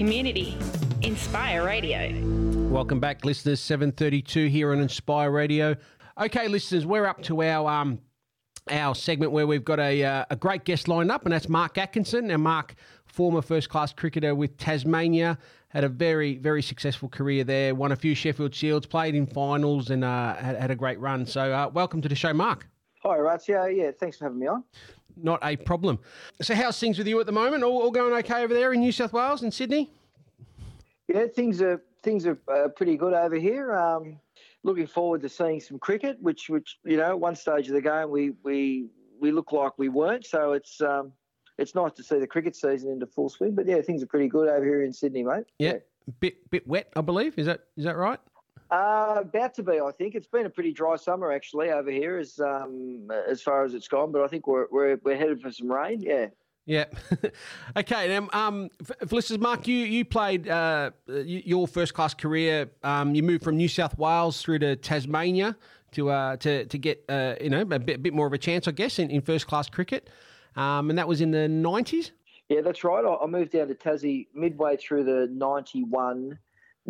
community. Inspire Radio. Welcome back, listeners. 732 here on Inspire Radio. Okay, listeners, we're up to our um, our segment where we've got a, uh, a great guest lined up, and that's Mark Atkinson. Now, Mark, former first class cricketer with Tasmania, had a very, very successful career there, won a few Sheffield Shields, played in finals, and uh, had, had, a great run. So, uh, welcome to the show, Mark. Hi, Ratio. Yeah, thanks for having me on. Not a problem. So, how's things with you at the moment? All, all going okay over there in New South Wales and Sydney? Yeah, things are things are uh, pretty good over here. Um, looking forward to seeing some cricket, which which you know, one stage of the game we we we look like we weren't. So it's um, it's nice to see the cricket season into full swing. But yeah, things are pretty good over here in Sydney, mate. Yeah, yeah. bit bit wet, I believe. Is that is that right? Uh, about to be, I think. It's been a pretty dry summer actually over here, as um, as far as it's gone. But I think we're we're, we're headed for some rain. Yeah. Yeah. okay. Now, um, Mark, you you played uh, your first class career. Um, you moved from New South Wales through to Tasmania to uh, to to get uh, you know a bit, bit more of a chance, I guess, in, in first class cricket. Um, and that was in the nineties. Yeah, that's right. I moved down to Tassie midway through the 91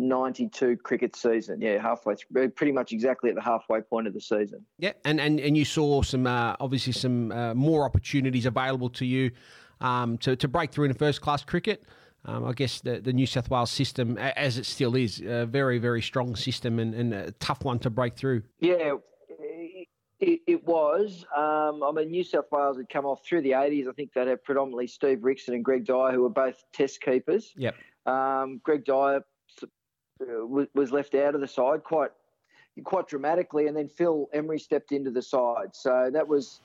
92 cricket season. Yeah, halfway through, pretty much exactly at the halfway point of the season. Yeah, and, and, and you saw some, uh, obviously, some uh, more opportunities available to you um, to, to break through in first class cricket. Um, I guess the, the New South Wales system, as it still is, a very, very strong system and, and a tough one to break through. Yeah, it, it was. Um, I mean, New South Wales had come off through the 80s. I think they had predominantly Steve Rixon and Greg Dyer, who were both test keepers. Yep. Um, Greg Dyer was left out of the side quite quite dramatically, and then Phil Emery stepped into the side. So that was,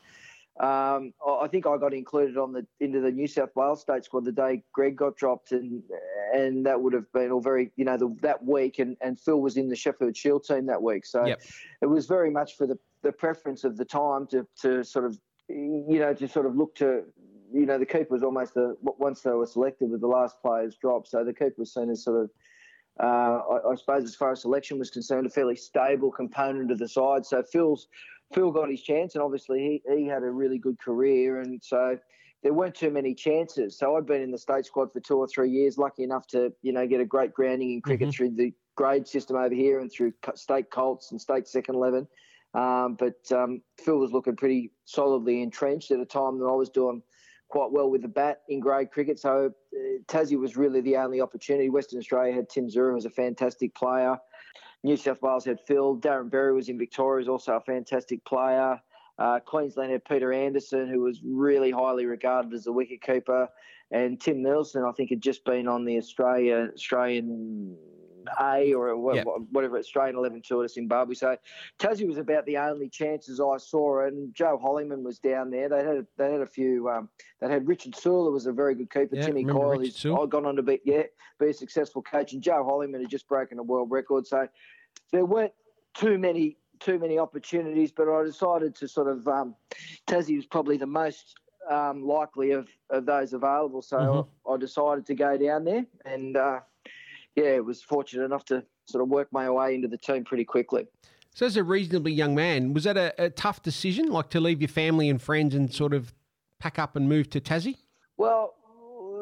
um, I think I got included on the into the New South Wales state squad the day Greg got dropped, and and that would have been all very you know the, that week, and, and Phil was in the Sheffield Shield team that week. So yep. it was very much for the the preference of the time to to sort of you know to sort of look to you know the keeper was almost the once they were selected with the last players dropped, so the keeper was seen as sort of uh, I, I, suppose as far as selection was concerned, a fairly stable component of the side. So Phil's Phil got his chance, and obviously he, he had a really good career, and so there weren't too many chances. So I'd been in the state squad for two or three years, lucky enough to you know get a great grounding in cricket mm-hmm. through the grade system over here and through state Colts and state second eleven. Um, but um, Phil was looking pretty solidly entrenched at a time that I was doing quite well with the bat in grade cricket. So uh, Tassie was really the only opportunity. Western Australia had Tim who was a fantastic player. New South Wales had Phil. Darren Berry was in Victoria, was also a fantastic player. Uh, Queensland had Peter Anderson, who was really highly regarded as a wicketkeeper, and Tim Nielsen, I think, had just been on the Australia Australian a or yep. whatever Australian 11 tour to Zimbabwe. So Tassie was about the only chances I saw, and Joe Holyman was down there. They had they had a few. Um, they had Richard Soule, who was a very good keeper. Yeah, Timmy Coyle, who's gone on to be yeah be a successful coach, and Joe Holyman had just broken a world record. So there weren't too many too many opportunities, but I decided to sort of um, Tassie was probably the most um, likely of, of those available. So mm-hmm. I decided to go down there and uh, yeah, it was fortunate enough to sort of work my way into the team pretty quickly. So, as a reasonably young man, was that a, a tough decision, like to leave your family and friends and sort of pack up and move to Tassie? Well,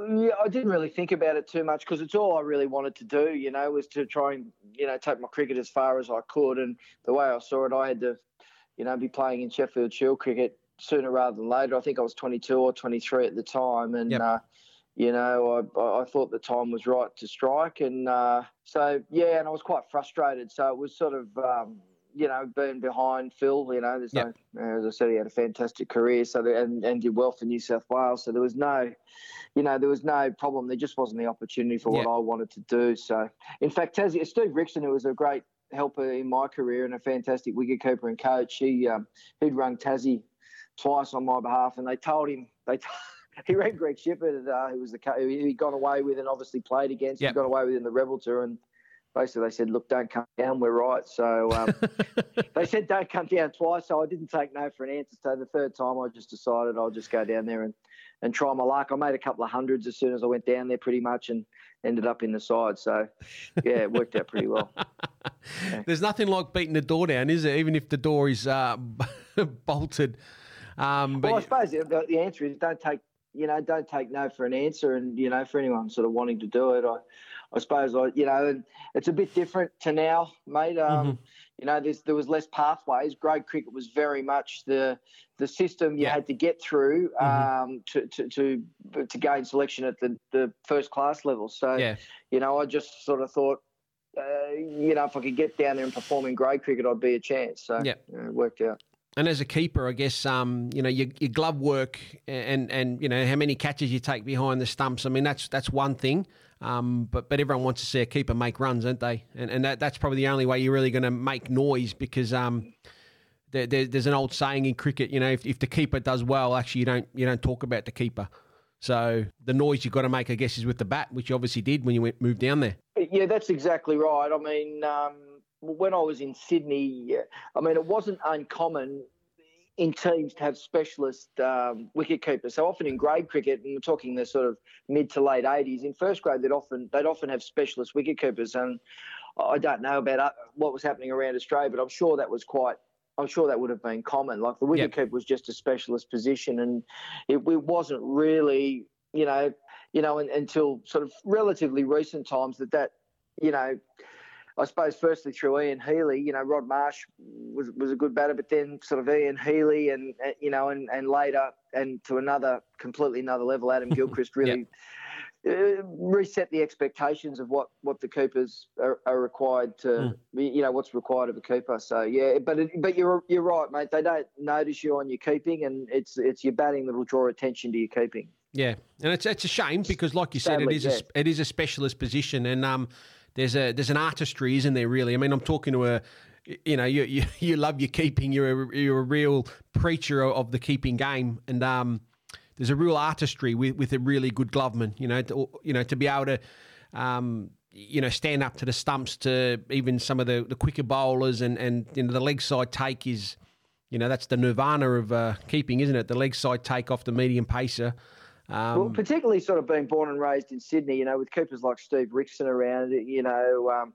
yeah, I didn't really think about it too much because it's all I really wanted to do, you know, was to try and, you know, take my cricket as far as I could. And the way I saw it, I had to, you know, be playing in Sheffield Shield cricket sooner rather than later. I think I was 22 or 23 at the time. And, yep. uh, you know, I, I thought the time was right to strike. And uh, so, yeah, and I was quite frustrated. So it was sort of, um, you know, being behind Phil, you know, there's yep. no, as I said, he had a fantastic career so and, and did well for New South Wales. So there was no, you know, there was no problem. There just wasn't the opportunity for yep. what I wanted to do. So, in fact, Tassie, Steve Rixon, who was a great helper in my career and a fantastic wicketkeeper and coach, he, um, he'd rung Tassie twice on my behalf and they told him, they he rang Greg Shipperd, uh, who was the who he'd gone away with and obviously played against. Yep. He'd gone away with in the Rebel Tour, and basically they said, "Look, don't come down. We're right." So um, they said, "Don't come down twice." So I didn't take no for an answer. So the third time, I just decided I'll just go down there and and try my luck. I made a couple of hundreds as soon as I went down there, pretty much, and ended up in the side. So yeah, it worked out pretty well. Yeah. There's nothing like beating the door down, is there? Even if the door is uh, bolted. Um, well, I suppose the, the answer is don't take you know, don't take no for an answer. And you know, for anyone sort of wanting to do it, I, I suppose I, you know, and it's a bit different to now, mate. Um, mm-hmm. You know, there was less pathways. Grade cricket was very much the the system you yeah. had to get through mm-hmm. um, to, to, to to gain selection at the, the first class level. So, yeah. you know, I just sort of thought, uh, you know, if I could get down there and perform in grade cricket, I'd be a chance. So, yeah, you know, it worked out. And as a keeper, I guess um, you know your, your glove work and and you know how many catches you take behind the stumps. I mean that's that's one thing. Um, but but everyone wants to see a keeper make runs, don't they? And and that, that's probably the only way you're really going to make noise because um, there, there, there's an old saying in cricket, you know, if, if the keeper does well, actually you don't you don't talk about the keeper. So the noise you've got to make, I guess, is with the bat, which you obviously did when you went moved down there. Yeah, that's exactly right. I mean, um, when I was in Sydney, I mean, it wasn't uncommon in teams to have specialist um, wicket keepers. So often in grade cricket, and we're talking the sort of mid to late 80s, in first grade they'd often they'd often have specialist wicket keepers. And I don't know about uh, what was happening around Australia, but I'm sure that was quite. I'm sure that would have been common. Like the wicket yep. keeper was just a specialist position, and it, it wasn't really, you know, you know, until sort of relatively recent times that that, you know, I suppose firstly through Ian Healy, you know, Rod Marsh was was a good batter, but then sort of Ian Healy and you know, and and later and to another completely another level, Adam Gilchrist really. Uh, reset the expectations of what, what the keepers are, are required to, mm. you know, what's required of a keeper. So yeah, but it, but you're you're right, mate. They don't notice you on your keeping, and it's it's your batting that will draw attention to your keeping. Yeah, and it's it's a shame because, like you said, Sadly, it is yeah. a, it is a specialist position, and um, there's a there's an artistry, isn't there? Really, I mean, I'm talking to a you know, you, you, you love your keeping. You're a, you're a real preacher of the keeping game, and um, there's a real artistry with, with a really good gloveman. You know, to, you know to be able to, um, you know, stand up to the stumps to even some of the, the quicker bowlers, and and you know the leg side take is, you know, that's the nirvana of uh, keeping, isn't it? The leg side take off the medium pacer. Um, well, particularly sort of being born and raised in Sydney, you know, with keepers like Steve Rixon around, you know, um,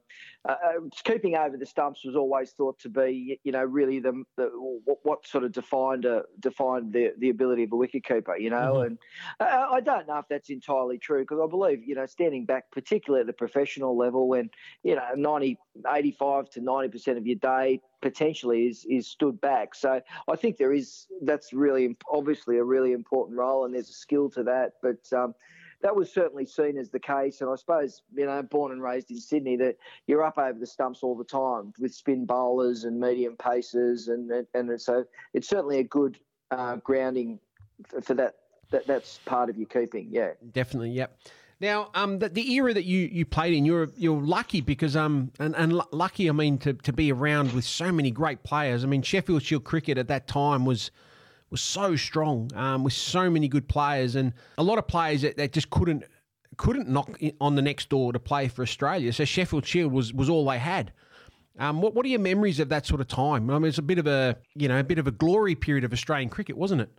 uh, uh keeping over the stumps was always thought to be, you know, really the, the what, what, sort of defined a, defined the, the ability of a wicketkeeper, you know, mm-hmm. and uh, I don't know if that's entirely true because I believe, you know, standing back, particularly at the professional level, when you know 90, 85 to ninety percent of your day potentially is is stood back. So I think there is that's really obviously a really important role, and there's a skill to that. But um, that was certainly seen as the case, and I suppose you know, born and raised in Sydney, that you're up over the stumps all the time with spin bowlers and medium paces, and and, and so it's certainly a good uh, grounding for that. That that's part of your keeping, yeah. Definitely, yep. Now, um, the, the era that you, you played in, you're you're lucky because um, and, and lucky, I mean, to, to be around with so many great players. I mean, Sheffield Shield cricket at that time was was so strong, um, with so many good players, and a lot of players that, that just couldn't couldn't knock on the next door to play for Australia. So Sheffield Shield was was all they had. Um, what what are your memories of that sort of time? I mean, it's a bit of a you know a bit of a glory period of Australian cricket, wasn't it?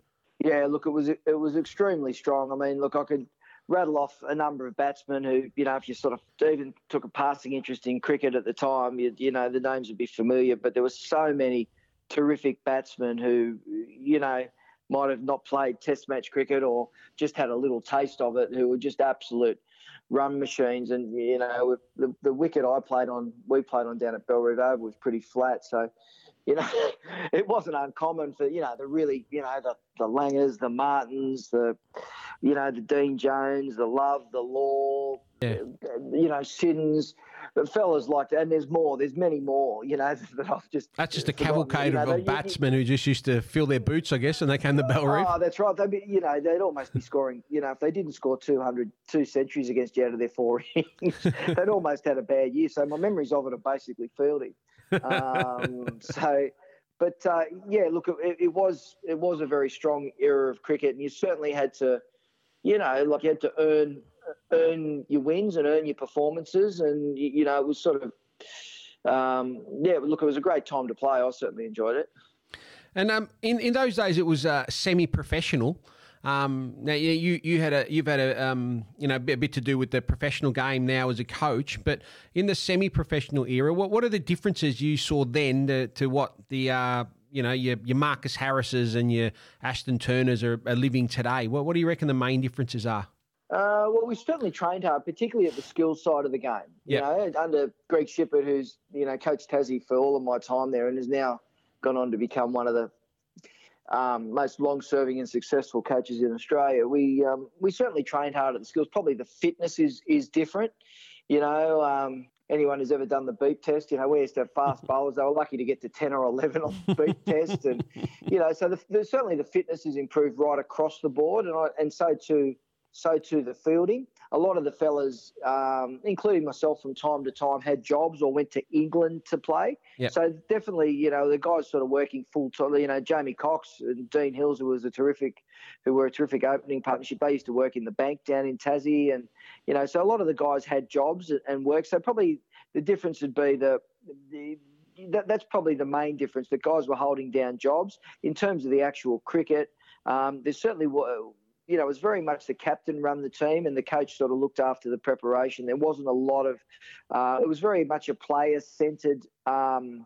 Yeah, look, it was it was extremely strong. I mean, look, I could rattle off a number of batsmen who, you know, if you sort of even took a passing interest in cricket at the time, you, you know, the names would be familiar. But there were so many terrific batsmen who, you know, might have not played Test match cricket or just had a little taste of it, who were just absolute run machines. And you know, the, the wicket I played on, we played on down at Bellerive Oval was pretty flat, so you know, it wasn't uncommon for you know the really you know the the Langers, the Martyns, the you know the Dean Jones, the Love, the Law, yeah. you know Siddons, the fellas like that. And there's more. There's many more. You know that I've just that's just a cavalcade you know, of, batsmen who just used to fill their boots, I guess, and they came to Bellerive. Oh, that's right. They'd be, you know they'd almost be scoring. You know if they didn't score 200 two centuries against you out of their four innings, they'd almost had a bad year. So my memories of it are basically fielding um, so, but uh, yeah, look, it, it, was it was a very strong era of cricket, and you certainly had to, you know, like you had to earn earn your wins and earn your performances, and you, know, it was sort of, um, yeah, look, it was a great time to play. I certainly enjoyed it. And um, in in those days, it was uh, semi-professional. Um, now you you had a you've had a um, you know a bit to do with the professional game now as a coach, but in the semi-professional era, what what are the differences you saw then to, to what the uh, you know your your Marcus Harrises and your Ashton Turners are, are living today? What what do you reckon the main differences are? Uh, well, we certainly trained hard, particularly at the skills side of the game. You know, under Greg Shipperd, who's you know coached Tassie for all of my time there, and has now gone on to become one of the um, most long-serving and successful coaches in Australia. We um, we certainly trained hard at the skills. Probably the fitness is is different. You know, um, anyone who's ever done the beep test, you know, we used to have fast bowlers. They were lucky to get to ten or eleven on the beep test, and you know, so the, the, certainly the fitness has improved right across the board, and I, and so too so too the fielding. A lot of the fellas, um, including myself, from time to time, had jobs or went to England to play. Yep. So definitely, you know, the guys sort of working full time. You know, Jamie Cox and Dene Hills, who was a terrific, who were a terrific opening partnership. They used to work in the bank down in Tassie, and you know, so a lot of the guys had jobs and work. So probably the difference would be the the that, that's probably the main difference. The guys were holding down jobs in terms of the actual cricket. Um, there's certainly wa- you know, it was very much the captain run the team and the coach sort of looked after the preparation. There wasn't a lot of, uh, it was very much a player centered um,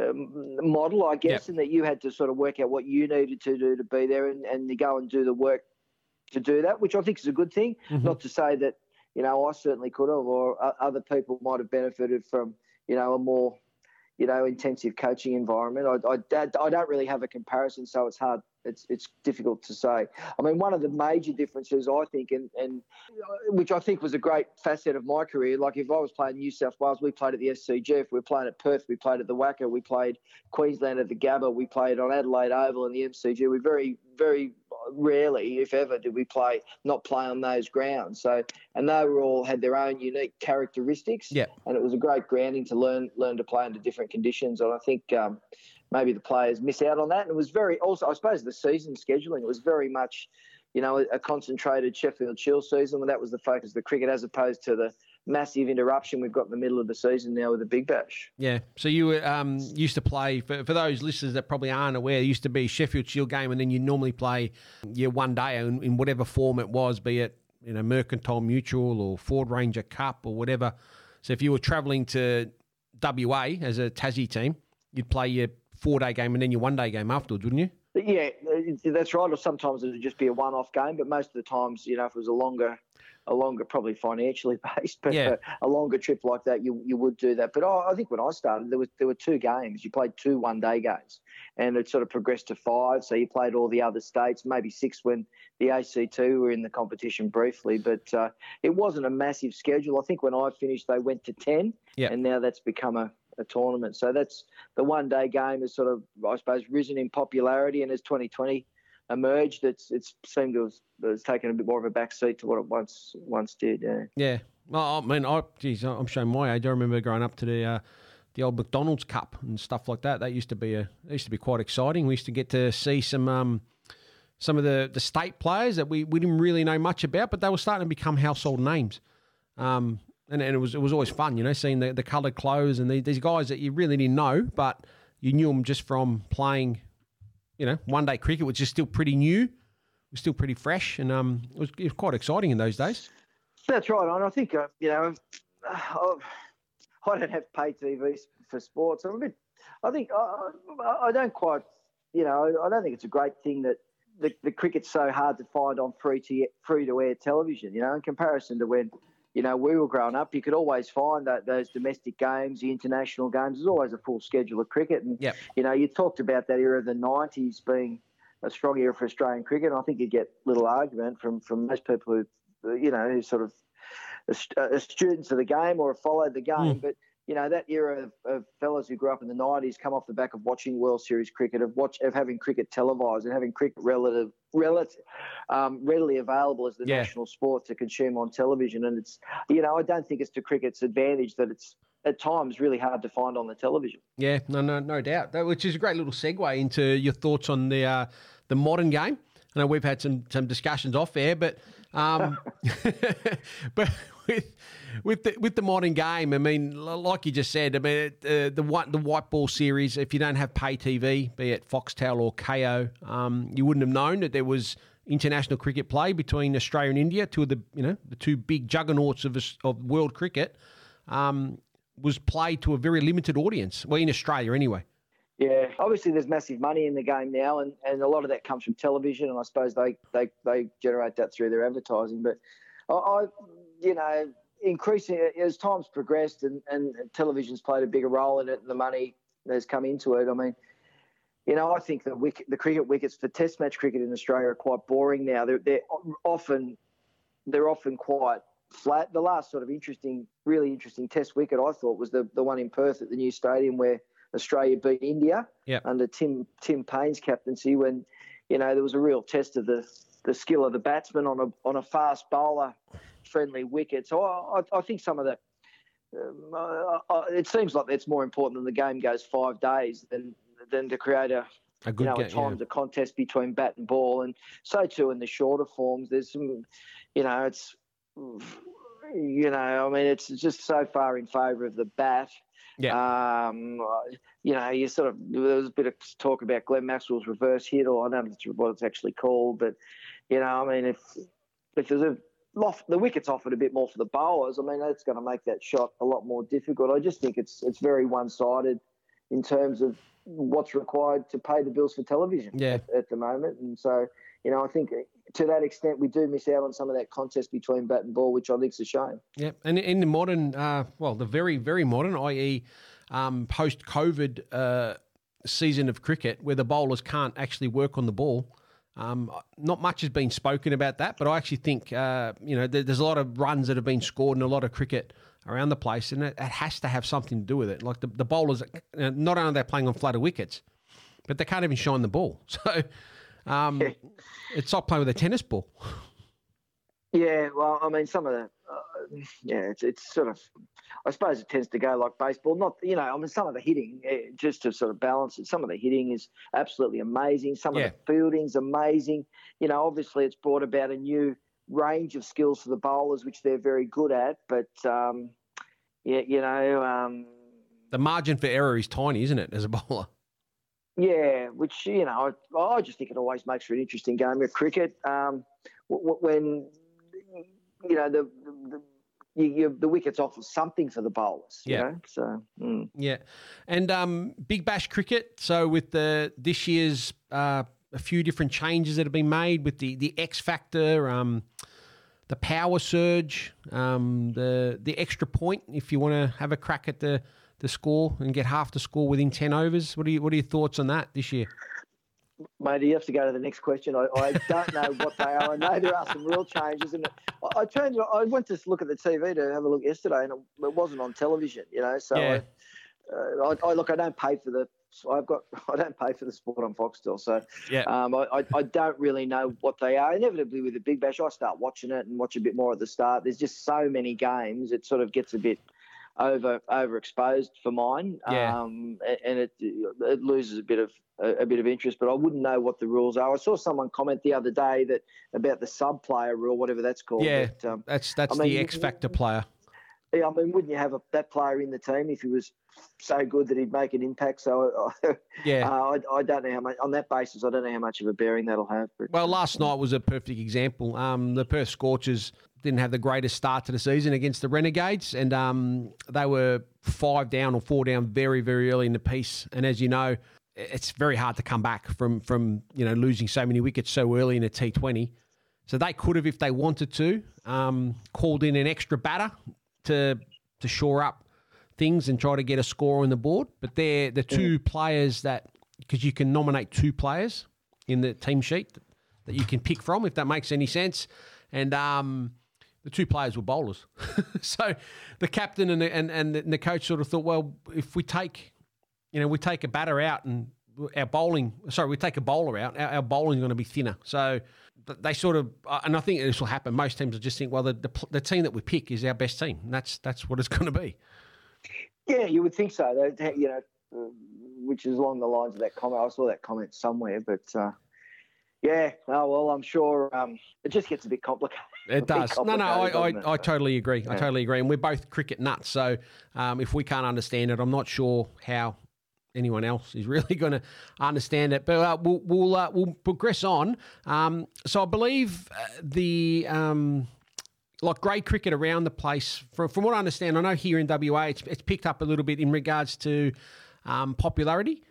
um, model, I guess, in that you had to sort of work out what you needed to do to be there and, and you go and do the work to do that, which I think is a good thing. Mhm. Not to say that, you know, I certainly could have or other people might have benefited from, you know, a more, you know, intensive coaching environment. I, I, I don't really have a comparison, so it's hard. It's it's difficult to say. I mean, one of the major differences I think, and and uh, which I think was a great facet of my career. Like if I was playing New South Wales, we played at the SCG. If we were playing at Perth, we played at the WACA. We played Queensland at the Gabba. We played on Adelaide Oval and the MCG. We very very rarely, if ever, did we play not play on those grounds. So and they were all had their own unique characteristics. Yeah. And it was a great grounding to learn learn to play under different conditions. And I think um, maybe the players miss out on that. And it was very also, I suppose, the season scheduling was very much, you know, a concentrated Sheffield Shield season. That was the focus of the cricket, as opposed to the massive interruption we've got in the middle of the season now with the Big Bash. Yeah. So you were, um, used to play for, for those listeners that probably aren't aware. It used to be Sheffield Shield game, and then you normally play your one day in, in whatever form it was, be it you know Mercantile Mutual or Ford Ranger Cup or whatever. So if you were travelling to WA as a Tassie team, you'd play your four day game and then your one day game afterwards, wouldn't you? But yeah, that's right. Or sometimes it would just be a one-off game, but most of the times, you know, if it was a longer, a longer, probably financially based, but Yeah. a, longer trip like that, you you would do that. But I, I think when I started, there was there were two games. You played two one-day games, and it sort of progressed to five. So you played all the other states, maybe six when the ACT were in the competition briefly. But uh, it wasn't a massive schedule. I think when I finished, they went to ten, Yeah. and now that's become a a tournament. So that's the one day game has sort of, I suppose, risen in popularity. And as 2020 emerged, it's it's seemed to have taken a bit more of a backseat to what it once once did. Yeah. Yeah. Well, I mean, I, geez, I'm showing my age. I remember growing up to the uh, the old McDonald's Cup and stuff like that. That used to be a used to be quite exciting. We used to get to see some um, some of the, the state players that we, we didn't really know much about, but they were starting to become household names. Um, and, and it was it was always fun, you know, seeing the, the coloured clothes and the, these guys that you really didn't know, but you knew them just from playing, you know, one day cricket, which is still pretty new, was still pretty fresh, and um, it was, it was quite exciting in those days. That's right. And I think, uh, you know, I, I don't have pay TV for sports. I'm a bit, I think, I- I don't quite, you know, I don't think it's a great thing that the, the cricket's so hard to find on free to free to air television, you know, in comparison to when, you know, we were growing up, you could always find that those domestic games, the international games, there's always a full schedule of cricket. And, Yep. you know, you talked about that era of the 90s being a strong era for Australian cricket. And I think you get little argument from, from most people who, you know, who sort of are st- uh, students of the game or have followed the game. Hmm. But, you know, that era of, of fellas who grew up in the 90s come off the back of watching World Series cricket, of watch of having cricket televised and having cricket relative, relative, um, readily available as the Yeah. national sport to consume on television. And it's, you know, I don't think it's to cricket's advantage that it's at times really hard to find on the television. Yeah, no, no, no doubt. That, which is a great little segue into your thoughts on the uh, the modern game. I know we've had some some discussions off air, but um, but with with the with the modern game, I mean, like you just said, I mean, uh, the white the white ball series. If you don't have pay TV, be it Foxtel or Kayo, um, you wouldn't have known that there was international cricket play between Australia and India, two of the you know the two big juggernauts of of world cricket. Um, was played to a very limited audience. Well, in Australia anyway. Yeah, obviously there's massive money in the game now, and, and a lot of that comes from television, and I suppose they, they, they generate that through their advertising. But I, I you know, increasing as time's progressed and, and television's played a bigger role in it, and the money has come into it. I mean, you know, I think the wicket, the cricket wickets for Test match cricket in Australia are quite boring now. They're, they're often they're often quite flat. The last sort of interesting, really interesting Test wicket I thought was the the one in Perth at the new stadium where Australia beat India Yep. under Tim Tim Paine's captaincy when you know there was a real test of the the skill of the batsman on a on a fast bowler friendly wicket. So I, I, I think some of the um, uh, uh, it seems like that's more important than the game goes five days than than to create a A good you know, game. at times a contest between bat and ball, and so too in the shorter forms. There's some, you know, it's, you know, I mean, it's just so far in favour of the bat. Yeah. Um, you know, you sort of there was a bit of talk about Glenn Maxwell's reverse hit, or I don't know what it's actually called, but you know, I mean, if if there's a loft, the wicket's offered a bit more for the bowlers. I mean, that's going to make that shot a lot more difficult. I just think it's it's very one sided in terms of what's required to pay the bills for television Yeah. at, at the moment. And so, you know, I think to that extent we do miss out on some of that contest between bat and ball, which I think's a shame. Yeah, and in the modern, uh, well, the very, very modern, i.e., um, post COVID uh, season of cricket, where the bowlers can't actually work on the ball, um, not much has been spoken about that. But I actually think, uh, you know, there, there's a lot of runs that have been scored and a lot of cricket around the place, and it, it has to have something to do with it. Like the, the bowlers, uh, not only they're they playing on flatter wickets, but they can't even shine the ball. So um, it's like playing with a tennis ball. Yeah, well, I mean, some of the, uh, yeah, it's, it's sort of, I suppose it tends to go like baseball. Not, you know, I mean, some of the hitting, eh, just to sort of balance it, some of the hitting is absolutely amazing. Some Yeah. of the fielding's amazing. You know, obviously it's brought about a new range of skills for the bowlers, which they're very good at. But, um, yeah, you know, um, The margin for error is tiny, isn't it, as a bowler? Yeah, which you know, I, I just think it always makes for an interesting game of cricket. Um, when you know the the, you, you, the wickets offer something for the bowlers. You Yeah. know? So mm. Yeah, and um, Big Bash cricket. So with the this year's uh, a few different changes that have been made with the the X factor, um, the power surge, um, the the extra point. If you want to have a crack at the the score and get half the score within ten overs, what are you, what are your thoughts on that this year? Mate, you have to go to the next question. I, I don't know what they are. I know there are some real changes, and I, I turned. I went to look at the TV to have a look yesterday, and it, it wasn't on television. You know, so Yeah. I, uh, I, I look. I don't pay for the. I've got. I don't pay for the sport on Foxtel, so Yeah. um, I, I, I don't really know what they are. Inevitably, with the Big Bash, I start watching it and watch a bit more at the start. There's just so many games; it sort of gets a bit over overexposed for mine, Yeah. um, and it it loses a bit of a, a bit of interest. But I wouldn't know what the rules are. I saw someone comment the other day that about the sub player rule, whatever that's called. Yeah. that, um, That's that's I mean, the X factor player. yeah, I mean, wouldn't you have a, that player in the team if he was so good that he'd make an impact? So uh, Yeah. I, I don't know how much on that basis. I don't know how much of a bearing that'll have. But Well, last night was a perfect example. Um, the Perth Scorchers didn't have the greatest start to the season against the Renegades, and um, they were five down or four down very, very early in the piece. And as you know, it's very hard to come back from from you know losing so many wickets so early in a T Twenty. So they could have, if they wanted to, um, called in an extra batter to to shore up things and try to get a score on the board. But they're the two players that because you can nominate two players in the team sheet that you can pick from, if that makes any sense. And um, the two players were bowlers, so the captain and the, and and the coach sort of thought, well, if we take, you know, we take a batter out and our bowling, sorry, we take a bowler out, our, our bowling is going to be thinner. So they sort of, uh, and I think this will happen. Most teams will just think, well, the, the the team that we pick is our best team. And that's that's what it's going to be. yeah, you would think so. You know, uh, which is along the lines of that comment. I saw that comment somewhere, but uh, yeah. Oh well, I'm sure um, it just gets a bit complicated. It does. No, no, I, I. I totally agree. I totally agree. And we're both cricket nuts. So um, if we can't understand it, I'm not sure how anyone else is really going to understand it. But uh, we'll we'll, uh, we'll progress on. Um, so I believe uh, the. Um, like grade cricket around the place, from, from what I understand, I know here in WA it's, it's picked up a little bit in regards to um, popularity.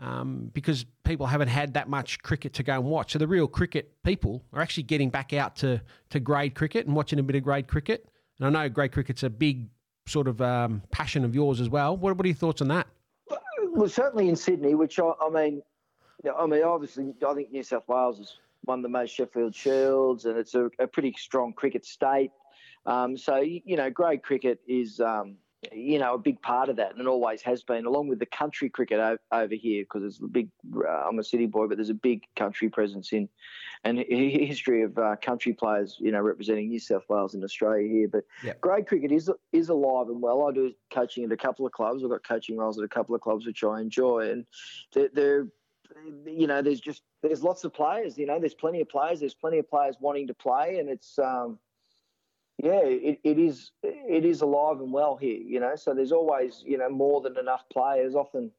Um, because people haven't had that much cricket to go and watch. So the real cricket people are actually getting back out to, to grade cricket and watching a bit of grade cricket. And I know grade cricket's a big sort of um, passion of yours as well. What, what are your thoughts on that? Well, certainly in Sydney, which I, I mean, I mean, obviously, I think New South Wales has won the most Sheffield Shields, and it's a, a pretty strong cricket state. Um, so you know, grade cricket is um, you know, a big part of that, and it always has been, along with the country cricket o- over here, because there's a big. Uh, I'm a city boy, but there's a big country presence in, and history of uh, country players, you know, representing New South Wales and Australia here. But yep. grade cricket is is alive and well. I do coaching at a couple of clubs. I've got coaching roles at a couple of clubs, which I enjoy, and they're, they're you know, there's just there's lots of players. You know, there's plenty of players. There's plenty of players wanting to play, and it's um, yeah, it, it is it is alive and well here, you know. So there's always you know more than enough players. Often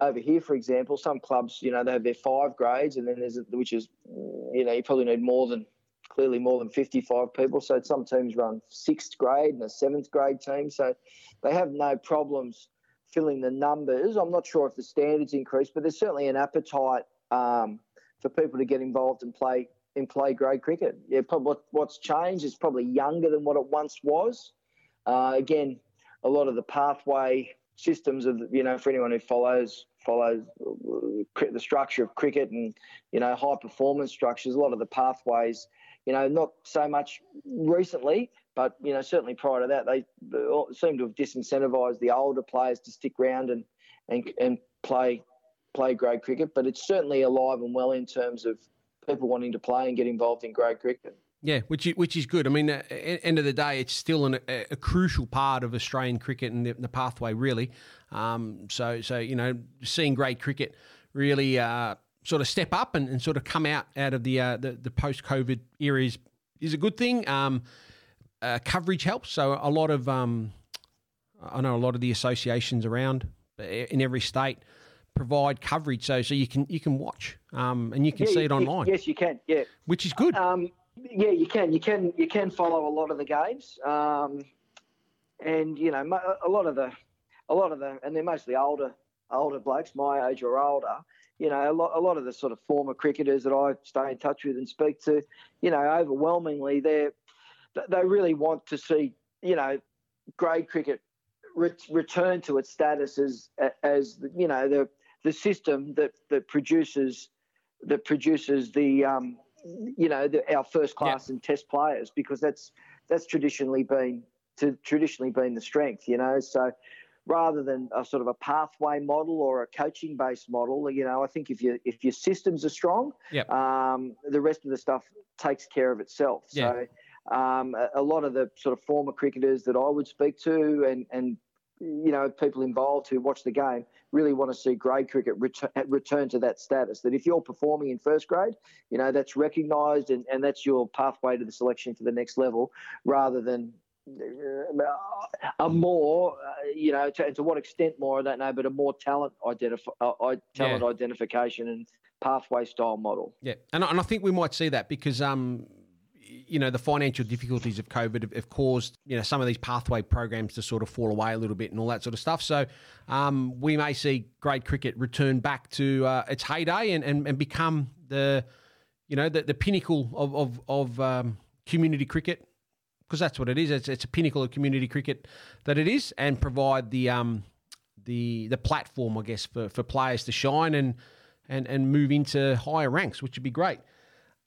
over here, for example, some clubs you know they have their five grades, and then there's which is you know you probably need more than clearly more than 55 people. So some teams run sixth grade and a seventh grade team, so they have no problems filling the numbers. I'm not sure if the standards increase, but there's certainly an appetite um, for people to get involved and play in play grade cricket. Yeah, probably what's changed is probably younger than what it once was. Uh, again, a lot of the pathway systems of you know for anyone who follows follows the structure of cricket and you know high performance structures. A lot of the pathways, you know, not so much recently, but you know certainly prior to that, they seem to have disincentivised the older players to stick around and and and play play grade cricket. But it's certainly alive and well in terms of people wanting to play and get involved in grade cricket. Yeah, which is, which is good. I mean, at the end of the day, it's still an, a, a, crucial part of Australian cricket and the, the pathway, really. Um, so, so you know, seeing grade cricket really uh, sort of step up and, and, sort of come out out of the uh, the, the post COVID era is is a good thing. Um, uh, coverage helps. So a lot of um, I know a lot of the associations around uh, in every state provide coverage so so you can you can watch um, and you can yeah, see it online. Yes, you can. Yeah, which is good. Um, yeah, you can. You can. You can follow a lot of the games, um, and you know a lot of the, a lot of the, and they're mostly older older blokes, my age or older. You know, a lot, a lot of the sort of former cricketers that I stay in touch with and speak to, you know, overwhelmingly they they really want to see, you know, grade cricket re- return to its status as as you know the the system that that produces that produces the um, you know the, our first class and test players because that's that's traditionally been to traditionally been the strength you know so rather than a sort of a pathway model or a coaching based model you know i think if you if your systems are strong yep. um, the rest of the stuff takes care of itself yeah. so um, a, a, lot of the sort of former cricketers that I would speak to and, and you know, people involved who watch the game really want to see grade cricket return, return to that status. That if you're performing in first grade, you know, that's recognised and, and that's your pathway to the selection to the next level rather than uh, a more, uh, you know, to, to, what extent more, I don't know, but a more talent, identif- uh, talent yeah. identification and pathway style model. Yeah, and, and I think we might see that because um, you know the financial difficulties of COVID have, have, caused you know some of these pathway programs to sort of fall away a little bit and all that sort of stuff. So um, we may see grade cricket return back to uh, its heyday and, and, and become the you know the, the pinnacle of of, of um, community cricket because that's what it is. It's, it's a pinnacle of community cricket that it is, and provide the um the the platform, I guess, for, for players to shine and and and move into higher ranks, which would be great.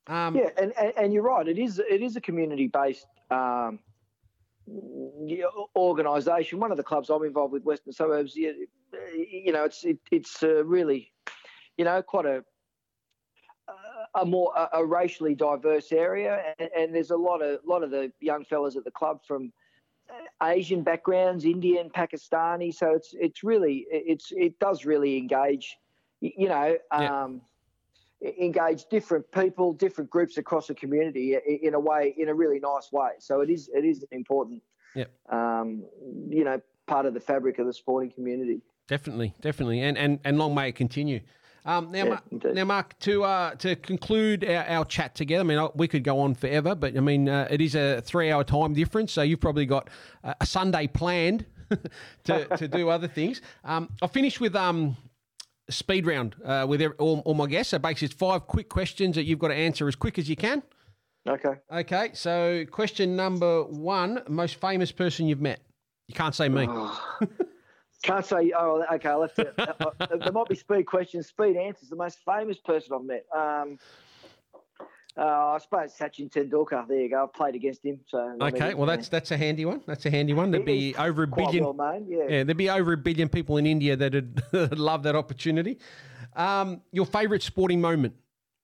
Um, yeah, and, and, and, you're right. It is it is a community based um, organisation. One of the clubs I'm involved with, Western Suburbs. You, you know, it's it, it's uh, really, you know, quite a a more a, a racially diverse area, and, and, there's a lot of lot of the young fellas at the club from Asian backgrounds, Indian, Pakistani. So it's it's really it's it does really engage. You know. Yeah. Engage different people, different groups across the community in a way, in a really nice way. So it is it is an important, yep. um, you know, part of the fabric of the sporting community. Definitely, definitely, and and and long may it continue. Um, now, yeah, Mark, now, Mark, to uh, to conclude our, our, chat together, I mean, we could go on forever, but I mean, uh, it is a three-hour time difference, so you've probably got a Sunday planned to, to do other things. Um, I'll finish with um, speed round uh, with every, all, all my guests. So basically, it's five quick questions that you've got to answer as quick as you can. Okay. Okay, so question number one: most famous person you've met. You can't say me. Oh. Can't say. Oh, okay. I left it. Uh, uh, there might be speed questions, speed answers. The most famous person I've met. Um, uh, I suppose Sachin Tendulkar. There you go. I've played against him. So I mean, Okay, well that's that's a handy one. That's a handy one. There'd be over a billion. well known. Yeah. Yeah, there'd be over a billion people in India that'd love that opportunity. Um, your favourite sporting moment?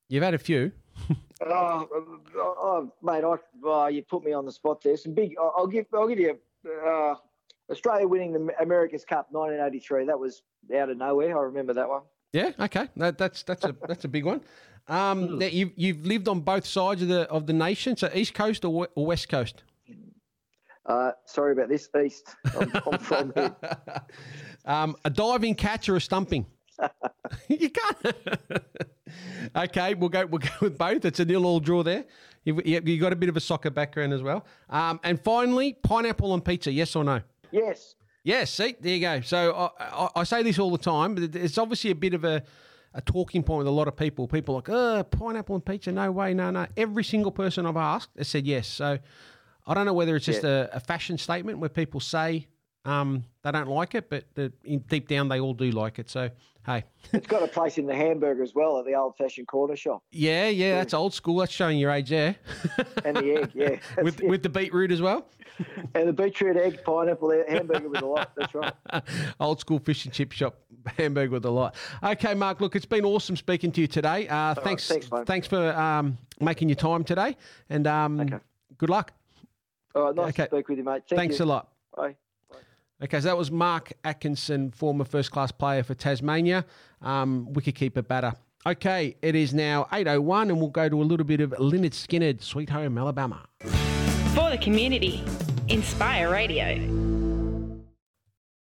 You've had a few. Oh, oh, oh, mate, I, oh, you put me on the spot there. Some big. I'll I'll give. I'll give you. Uh, Australia winning the America's Cup 1983. That was out of nowhere. I remember that one. Yeah, okay, that, that's that's a that's a big one. Um, now you've you've lived on both sides of the of the nation, so East Coast or, we- or West Coast. Uh, sorry about this. East. I'm, I'm from here. Um, a diving catch or a stumping? you can't. okay, we'll go. We'll go with both. It's a nil all draw there. You've, you you got a bit of a soccer background as well. Um, and finally, pineapple on pizza. Yes or no? Yes. Yes. See, there you go. So I, I, I say this all the time, but it's obviously a bit of a, a talking point with a lot of people. People like, oh, pineapple and pizza. No way. No, no. Every single person I've asked has said yes. So I don't know whether it's just a, a fashion statement where people say um, they don't like it, but the, in, deep down they all do like it. So hey, It's got a place in the hamburger as well at the old fashioned corner shop. yeah, yeah, that's old school. That's showing your age there. And the egg, yeah. With it. with the beetroot as well. and the beetroot, egg, pineapple, hamburger with a lot. That's right. Old school fish and chip shop hamburger with a lot. Okay, Mark. Look, it's been awesome speaking to you today. Uh, thanks, thanks, thanks for um, making your time today, and um, Okay. good luck. All right, nice Okay. to speak with you, mate. Thank Thanks you. a lot. Bye. Okay, so that was Mark Atkinson, former first class player for Tasmania, um, wicketkeeper batter. Okay, it is now 8.01 and we'll go to a little bit of Lynyrd Skynyrd, Sweet Home Alabama. For the community. Inspire Radio.